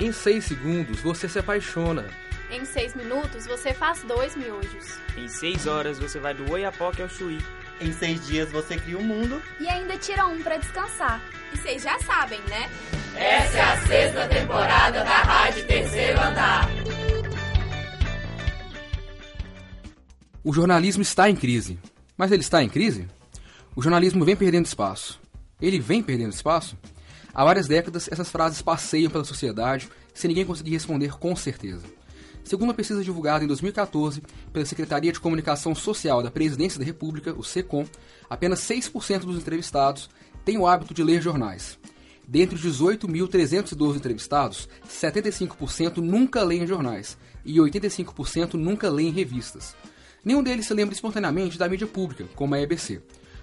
Em 6 segundos, você se apaixona. Em 6 minutos, você faz dois miojos. Em 6 horas, você vai do Oiapoque ao Chuí. Em seis dias você cria o um mundo. E ainda tira um para descansar. E vocês já sabem, né? Essa é a sexta temporada da Rádio Terceiro Andar. O jornalismo está em crise. Mas ele está em crise? O jornalismo vem perdendo espaço. Ele vem perdendo espaço? Há várias décadas, essas frases passeiam pela sociedade sem ninguém conseguir responder com certeza. Segundo uma pesquisa divulgada em 2014 pela Secretaria de Comunicação Social da Presidência da República, o SECOM, apenas 6% dos entrevistados têm o hábito de ler jornais. Dentre os 18.312 entrevistados, 75% nunca leem jornais e 85% nunca leem revistas. Nenhum deles se lembra espontaneamente da mídia pública, como a EBC.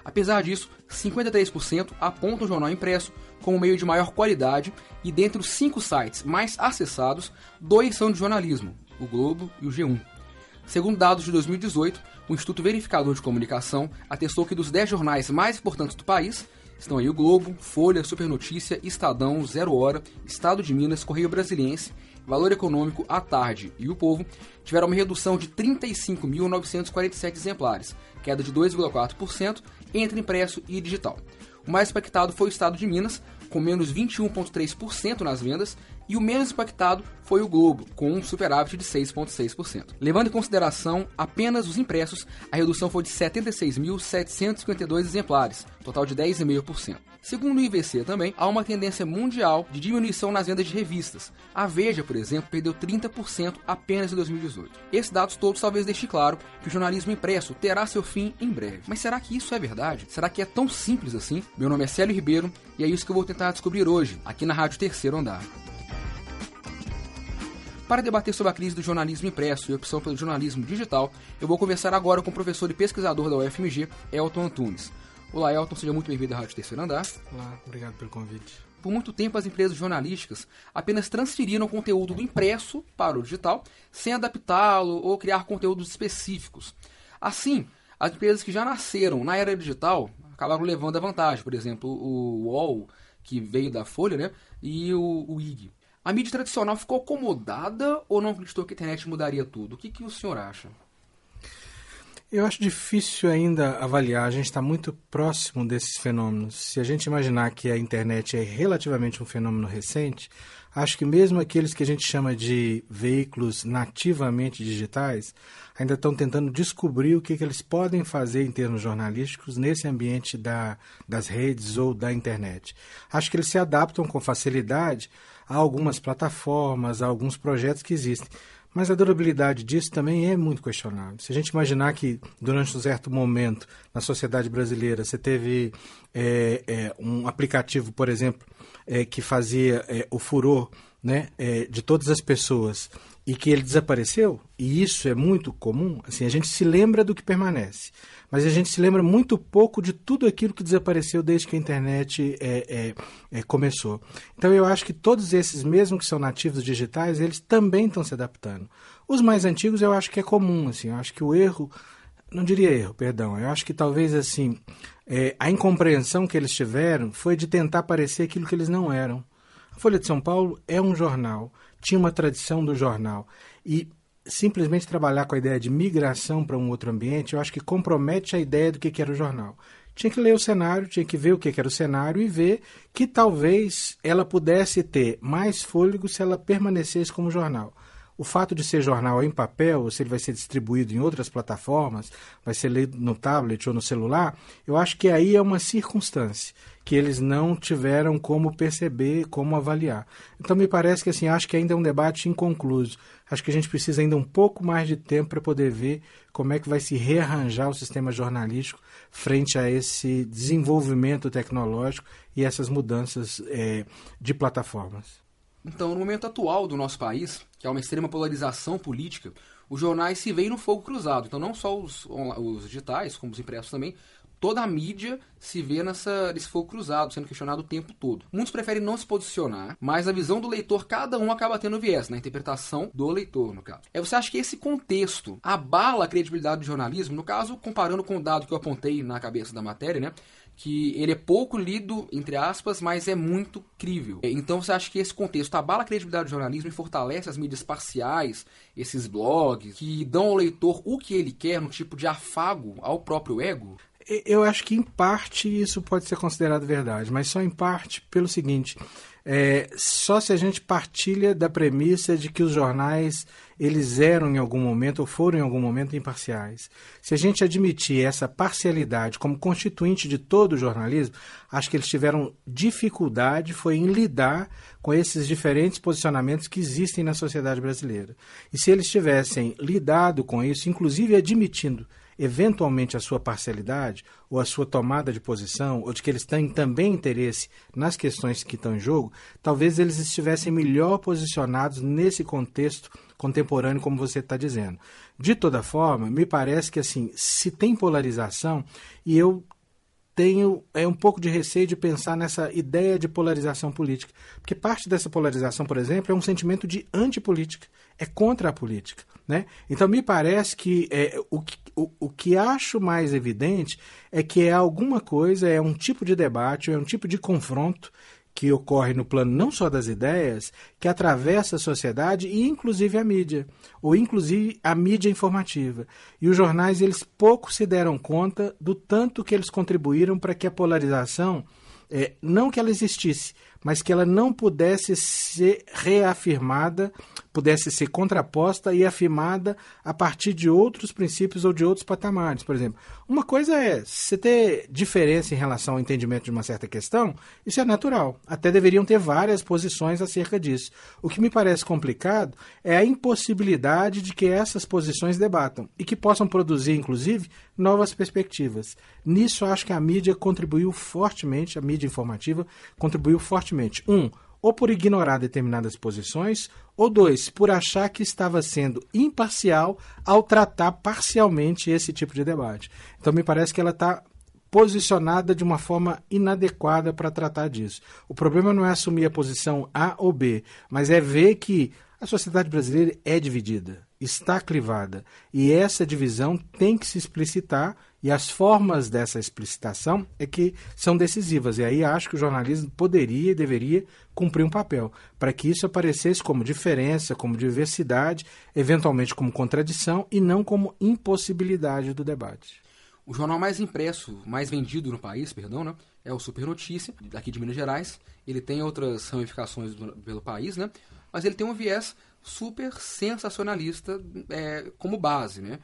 Apesar disso, 53% apontam o jornal impresso como meio de maior qualidade e dentre os cinco sites mais acessados, dois são de jornalismo, o Globo e o G1. Segundo dados de 2018, o Instituto Verificador de Comunicação atestou que dos 10 jornais mais importantes do país, estão aí o Globo, Folha, Supernotícia, Estadão, Zero Hora, Estado de Minas, Correio Brasiliense, Valor Econômico, A Tarde e O Povo, tiveram uma redução de 35.947 exemplares, queda de 2,4% entre impresso e digital. O mais impactado foi o Estado de Minas, com menos 21,3% nas vendas, e o menos impactado foi o Globo, com um superávit de 6,6%. Levando em consideração apenas os impressos, a redução foi de 76.752 exemplares, total de 10,5%. Segundo o IVC também, há uma tendência mundial de diminuição nas vendas de revistas. A Veja, por exemplo, perdeu 30% apenas em 2018. Esses dados todos talvez deixem claro que o jornalismo impresso terá seu fim em breve. Mas será que isso é verdade? Será que é tão simples assim? Meu nome é Célio Ribeiro e é isso que eu vou tentar descobrir hoje, aqui na Rádio Terceiro Andar. Para debater sobre a crise do jornalismo impresso e a opção pelo jornalismo digital, eu vou conversar agora com o professor e pesquisador da UFMG, Elton Antunes. Olá, Elton, seja muito bem-vindo à Rádio Terceiro Andar. Olá, obrigado pelo convite. Por muito tempo, as empresas jornalísticas apenas transferiram conteúdo do impresso para o digital, sem adaptá-lo ou criar conteúdos específicos. Assim, as empresas que já nasceram na era digital acabaram levando a vantagem. Por exemplo, o UOL, que veio da Folha, né? e o, o IG. A mídia tradicional ficou acomodada ou não acreditou que a internet mudaria tudo? O que, que o senhor acha? Eu acho difícil ainda avaliar, a gente está muito próximo desses fenômenos. Se a gente imaginar que a internet é relativamente um fenômeno recente, acho que mesmo aqueles que a gente chama de veículos nativamente digitais ainda estão tentando descobrir o que, que eles podem fazer em termos jornalísticos nesse ambiente da, das redes ou da internet. Acho que eles se adaptam com facilidade a algumas plataformas, a alguns projetos que existem. Mas a durabilidade disso também é muito questionável. Se a gente imaginar que durante um certo momento na sociedade brasileira você teve é, é, um aplicativo, por exemplo, é, que fazia é, o furor né, é, de todas as pessoas e que ele desapareceu, e isso é muito comum, assim, a gente se lembra do que permanece mas a gente se lembra muito pouco de tudo aquilo que desapareceu desde que a internet é, é, é, começou. Então eu acho que todos esses, mesmo que são nativos digitais, eles também estão se adaptando. Os mais antigos eu acho que é comum, assim, eu acho que o erro, não diria erro, perdão, eu acho que talvez assim, é, a incompreensão que eles tiveram foi de tentar parecer aquilo que eles não eram. A Folha de São Paulo é um jornal, tinha uma tradição do jornal. E simplesmente trabalhar com a ideia de migração para um outro ambiente, eu acho que compromete a ideia do que, era o jornal. Tinha que ler o cenário, tinha que ver o que, que era o cenário e ver que talvez ela pudesse ter mais fôlego se ela permanecesse como jornal. O fato de ser jornal em papel, ou se ele vai ser distribuído em outras plataformas, vai ser lido no tablet ou no celular, eu acho que aí é uma circunstância que eles não tiveram como perceber, como avaliar. Então me parece que assim, acho que ainda é um debate inconcluso. Acho que a gente precisa ainda um pouco mais de tempo para poder ver como é que vai se rearranjar o sistema jornalístico frente a esse desenvolvimento tecnológico e essas mudanças é, de plataformas. Então, no momento atual do nosso país, que há uma extrema polarização política, os jornais se veem no fogo cruzado. Então, não só os, os digitais, como os impressos também, toda a mídia se vê nessa, nesse fogo cruzado, sendo questionado o tempo todo. Muitos preferem não se posicionar, mas a visão do leitor, cada um acaba tendo viés, na interpretação do leitor, no caso. É, você acha que esse contexto abala a credibilidade do jornalismo? No caso, comparando com o dado que eu apontei na cabeça da matéria, né? Que ele é pouco lido, entre aspas, mas é muito crível. Então você acha que esse contexto abala a credibilidade do jornalismo e fortalece as mídias parciais, esses blogs, que dão ao leitor o que ele quer, no tipo de afago ao próprio ego? Eu acho que em parte isso pode ser considerado verdade, mas só em parte pelo seguinte: é, só se a gente partilha da premissa de que os jornais eles eram em algum momento ou foram em algum momento imparciais. Se a gente admitir essa parcialidade como constituinte de todo o jornalismo, acho que eles tiveram dificuldade foi em lidar com esses diferentes posicionamentos que existem na sociedade brasileira. E se eles tivessem lidado com isso, inclusive admitindo eventualmente a sua parcialidade ou a sua tomada de posição, ou de que eles têm também interesse nas questões que estão em jogo, talvez eles estivessem melhor posicionados nesse contexto contemporâneo, como você está dizendo. De toda forma, me parece que assim, se tem polarização, e eu tenho é um pouco de receio de pensar nessa ideia de polarização política, porque parte dessa polarização, por exemplo, é um sentimento de antipolítica, é contra a política. Né? Então, me parece que, é, o, que o, o que acho mais evidente é que é alguma coisa, é um tipo de debate, é um tipo de confronto que ocorre no plano não só das ideias, que atravessa a sociedade e inclusive a mídia, ou inclusive a mídia informativa. E os jornais, eles pouco se deram conta do tanto que eles contribuíram para que a polarização, é, não que ela existisse, mas que ela não pudesse ser reafirmada pudesse ser contraposta e afirmada a partir de outros princípios ou de outros patamares. Por exemplo, uma coisa é você ter diferença em relação ao entendimento de uma certa questão, isso é natural. Até deveriam ter várias posições acerca disso. O que me parece complicado é a impossibilidade de que essas posições debatam e que possam produzir, inclusive, novas perspectivas. Nisso, acho que a mídia contribuiu fortemente, a mídia informativa contribuiu fortemente. Um, ou por ignorar determinadas posições, ou dois, por achar que estava sendo imparcial ao tratar parcialmente esse tipo de debate. Então me parece que ela está posicionada de uma forma inadequada para tratar disso. O problema não é assumir a posição A ou B, mas é ver que a sociedade brasileira é dividida, está clivada, e essa divisão tem que se explicitar e as formas dessa explicitação é que são decisivas. E aí acho que o jornalismo poderia e deveria cumprir um papel para que isso aparecesse como diferença, como diversidade, eventualmente como contradição e não como impossibilidade do debate. O jornal mais impresso, mais vendido no país, perdão, né, é o Super Notícia, daqui de Minas Gerais. Ele tem outras ramificações do, pelo país, né? Mas ele tem um viés super sensacionalista é, como base, né?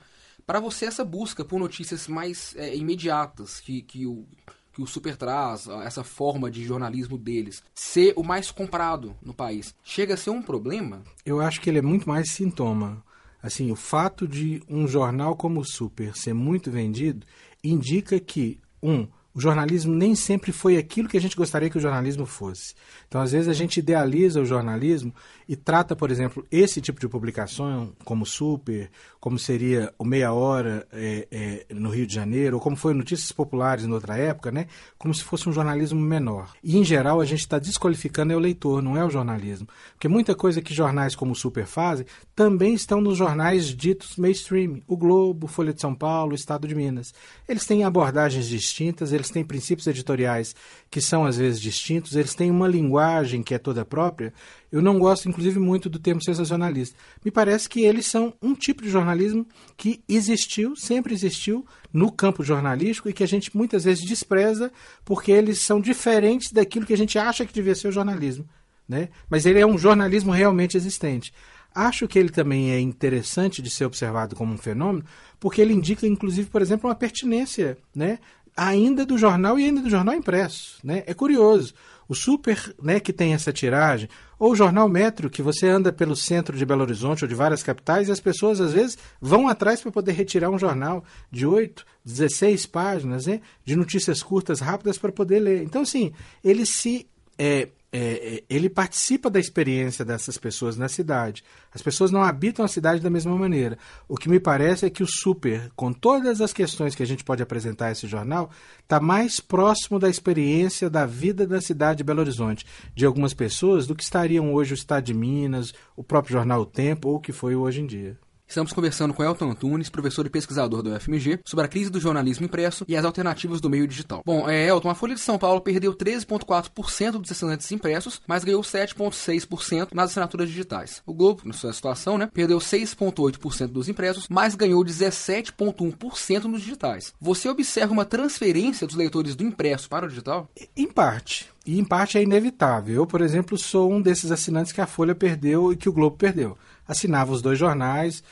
Para você, essa busca por notícias mais é, imediatas que, que, o, que o Super traz, essa forma de jornalismo deles, ser o mais comprado no país, chega a ser um problema? Eu acho que ele é muito mais sintoma. Assim, o fato de um jornal como o Super ser muito vendido indica que, um, o jornalismo nem sempre foi aquilo que a gente gostaria que o jornalismo fosse. Então, às vezes, a gente idealiza o jornalismo e trata, por exemplo, esse tipo de publicação como Super, como seria o Meia Hora é, é, no Rio de Janeiro, ou como foi Notícias Populares em outra época, né? como se fosse um jornalismo menor. E, em geral, a gente está desqualificando é o leitor, não é o jornalismo. Porque muita coisa que jornais como Super fazem também estão nos jornais ditos mainstream. O Globo, Folha de São Paulo, o Estado de Minas. Eles têm abordagens distintas, eles eles têm princípios editoriais que são às vezes distintos, eles têm uma linguagem que é toda própria. Eu não gosto, inclusive, muito do termo sensacionalista. Me parece que eles são um tipo de jornalismo que existiu, sempre existiu no campo jornalístico e que a gente muitas vezes despreza porque eles são diferentes daquilo que a gente acha que devia ser o jornalismo. Né? Mas ele é um jornalismo realmente existente. Acho que ele também é interessante de ser observado como um fenômeno, porque ele indica, inclusive, por exemplo, uma pertinência né, ainda do jornal e ainda do jornal impresso. Né? É curioso. O Super, né, que tem essa tiragem, ou o Jornal Metro, que você anda pelo centro de Belo Horizonte ou de várias capitais e as pessoas às vezes vão atrás para poder retirar um jornal de 8, 16 páginas, né, de notícias curtas, rápidas para poder ler. Então, assim, ele se é, é, é, ele participa da experiência dessas pessoas na cidade. As pessoas não habitam a cidade da mesma maneira. O que me parece é que o Super, com todas as questões que a gente pode apresentar a esse jornal, está mais próximo da experiência da vida da cidade de Belo Horizonte, de algumas pessoas, do que estariam hoje o Estado de Minas, o próprio jornal O Tempo ou o que foi hoje em dia. Estamos conversando com Elton Antunes, professor e pesquisador do UFMG, sobre a crise do jornalismo impresso e as alternativas do meio digital. Bom, é, Elton, a Folha de São Paulo perdeu 13,4% dos assinantes impressos, mas ganhou 7,6% nas assinaturas digitais. O Globo, na sua situação, né, perdeu 6,8% dos impressos, mas ganhou 17,1% nos digitais. Você observa uma transferência dos leitores do impresso para o digital? Em parte. E em parte é inevitável. Eu, por exemplo, sou um desses assinantes que a Folha perdeu e que o Globo perdeu assinava os dois jornais,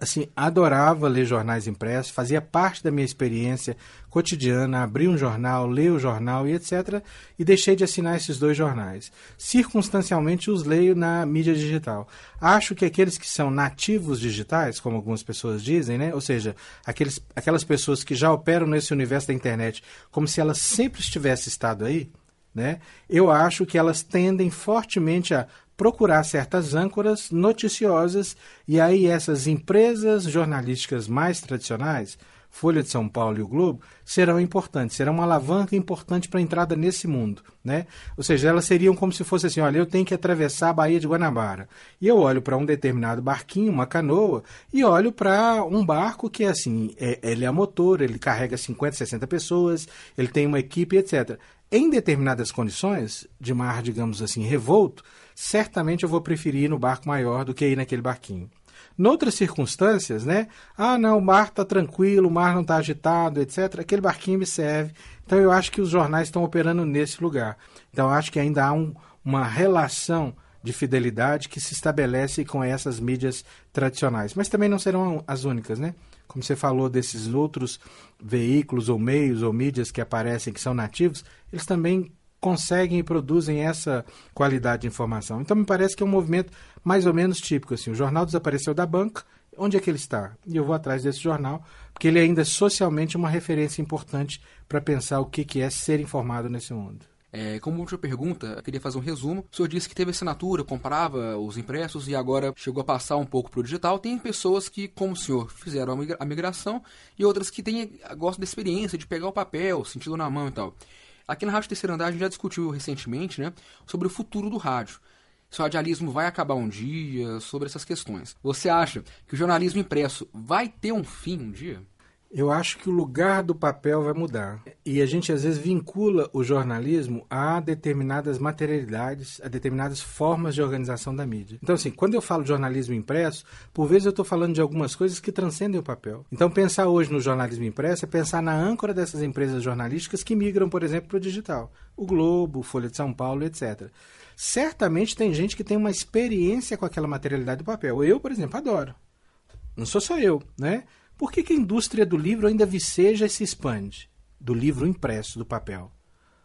assim, adorava ler jornais impressos, fazia parte da minha experiência cotidiana, abrir um jornal, ler o jornal e etc. E deixei de assinar esses dois jornais. Circunstancialmente os leio na mídia digital. Acho que aqueles que são nativos digitais, como algumas pessoas dizem, né? ou seja, aqueles, aquelas pessoas que já operam nesse universo da internet como se elas sempre estivessem estado aí, né? eu acho que elas tendem fortemente a procurar certas âncoras noticiosas e aí essas empresas jornalísticas mais tradicionais, Folha de São Paulo e o Globo, serão importantes, serão uma alavanca importante para a entrada nesse mundo, né? Ou seja, elas seriam como se fosse assim, olha, eu tenho que atravessar a Baía de Guanabara. E eu olho para um determinado barquinho, uma canoa, e olho para um barco que, assim, é, ele é motor, ele carrega 50, 60 pessoas, ele tem uma equipe, etc. Em determinadas condições, de mar, digamos assim, revolto, certamente eu vou preferir ir no barco maior do que ir naquele barquinho. Noutras circunstâncias, né? Ah, não, o mar está tranquilo, o mar não está agitado, etc. Aquele barquinho me serve. Então eu acho que os jornais estão operando nesse lugar. Então eu acho que ainda há um, uma relação de fidelidade que se estabelece com essas mídias tradicionais. Mas também não serão as únicas, né? Como você falou desses outros veículos ou meios ou mídias que aparecem que são nativos, eles também conseguem e produzem essa qualidade de informação. Então me parece que é um movimento mais ou menos típico. Assim, o jornal desapareceu da banca, onde é que ele está? E eu vou atrás desse jornal, porque ele é ainda socialmente uma referência importante para pensar o que, que é ser informado nesse mundo. É, como última pergunta, eu queria fazer um resumo. O senhor disse que teve assinatura, comprava os impressos e agora chegou a passar um pouco para o digital. Tem pessoas que, como o senhor, fizeram a migração e outras que têm, gostam da experiência de pegar o papel, sentindo na mão e tal. Aqui na Rádio Terceiro Andar a gente já discutiu recentemente né, sobre o futuro do rádio. Se o radialismo vai acabar um dia, sobre essas questões. Você acha que o jornalismo impresso vai ter um fim um dia? Eu acho que o lugar do papel vai mudar. E a gente às vezes vincula o jornalismo a determinadas materialidades, a determinadas formas de organização da mídia. Então, assim, quando eu falo de jornalismo impresso, por vezes eu estou falando de algumas coisas que transcendem o papel. Então, pensar hoje no jornalismo impresso é pensar na âncora dessas empresas jornalísticas que migram, por exemplo, para o digital. O Globo, Folha de São Paulo, etc. Certamente tem gente que tem uma experiência com aquela materialidade do papel. Eu, por exemplo, adoro. Não sou só eu, né? Por que, que a indústria do livro ainda viceja e se expande? Do livro impresso, do papel.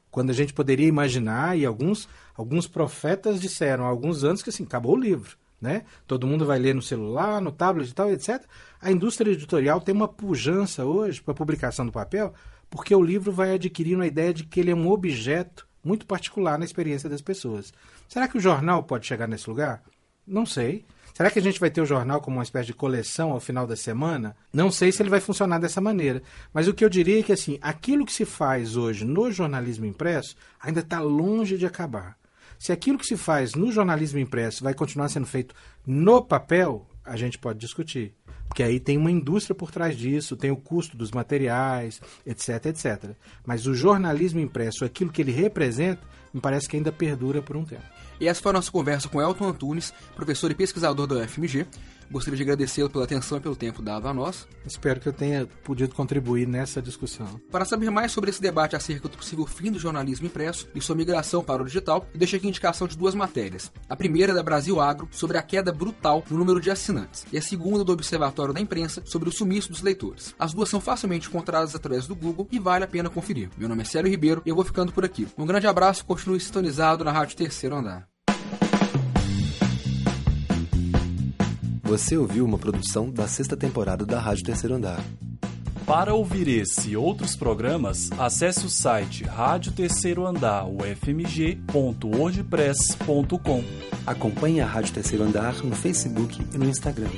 Quando a gente poderia imaginar, e alguns, alguns profetas disseram há alguns anos que assim, acabou o livro. Né? Todo mundo vai ler no celular, no tablet e tal, etc. A indústria editorial tem uma pujança hoje para a publicação do papel, porque o livro vai adquirindo a ideia de que ele é um objeto muito particular na experiência das pessoas. Será que o jornal pode chegar nesse lugar? Não sei. Será que a gente vai ter o jornal como uma espécie de coleção ao final da semana? Não sei se ele vai funcionar dessa maneira. Mas o que eu diria é que assim, aquilo que se faz hoje no jornalismo impresso ainda está longe de acabar. Se aquilo que se faz no jornalismo impresso vai continuar sendo feito no papel, a gente pode discutir. Porque aí tem uma indústria por trás disso, tem o custo dos materiais, etc, etc. Mas o jornalismo impresso, aquilo que ele representa, me parece que ainda perdura por um tempo. E essa foi a nossa conversa com Elton Antunes, professor e pesquisador da UFMG. Gostaria de agradecê-lo pela atenção e pelo tempo dado a nós. Espero que eu tenha podido contribuir nessa discussão. Para saber mais sobre esse debate acerca do possível fim do jornalismo impresso e sua migração para o digital, eu deixo aqui a indicação de duas matérias. A primeira é da Brasil Agro, sobre a queda brutal no número de assinantes, e a segunda do Observatório da Imprensa, sobre o sumiço dos leitores. As duas são facilmente encontradas através do Google e vale a pena conferir. Meu nome é Célio Ribeiro e eu vou ficando por aqui. Um grande abraço, continue sintonizado na Rádio Terceiro Andar. Você ouviu uma produção da sexta temporada da Rádio Terceiro Andar. Para ouvir esse e outros programas, acesse o site Rádio Terceiro Andar, ufmg.wordpress.com. Acompanhe a Rádio Terceiro Andar no Facebook e no Instagram.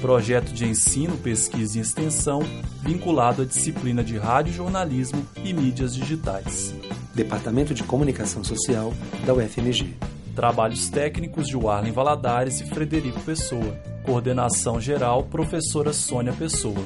Projeto de ensino, pesquisa e extensão vinculado à disciplina de rádio jornalismo e mídias digitais. Departamento de Comunicação Social da UFMG. Trabalhos técnicos de Warlen Valadares e Frederico Pessoa Coordenação geral, professora Sônia Pessoa.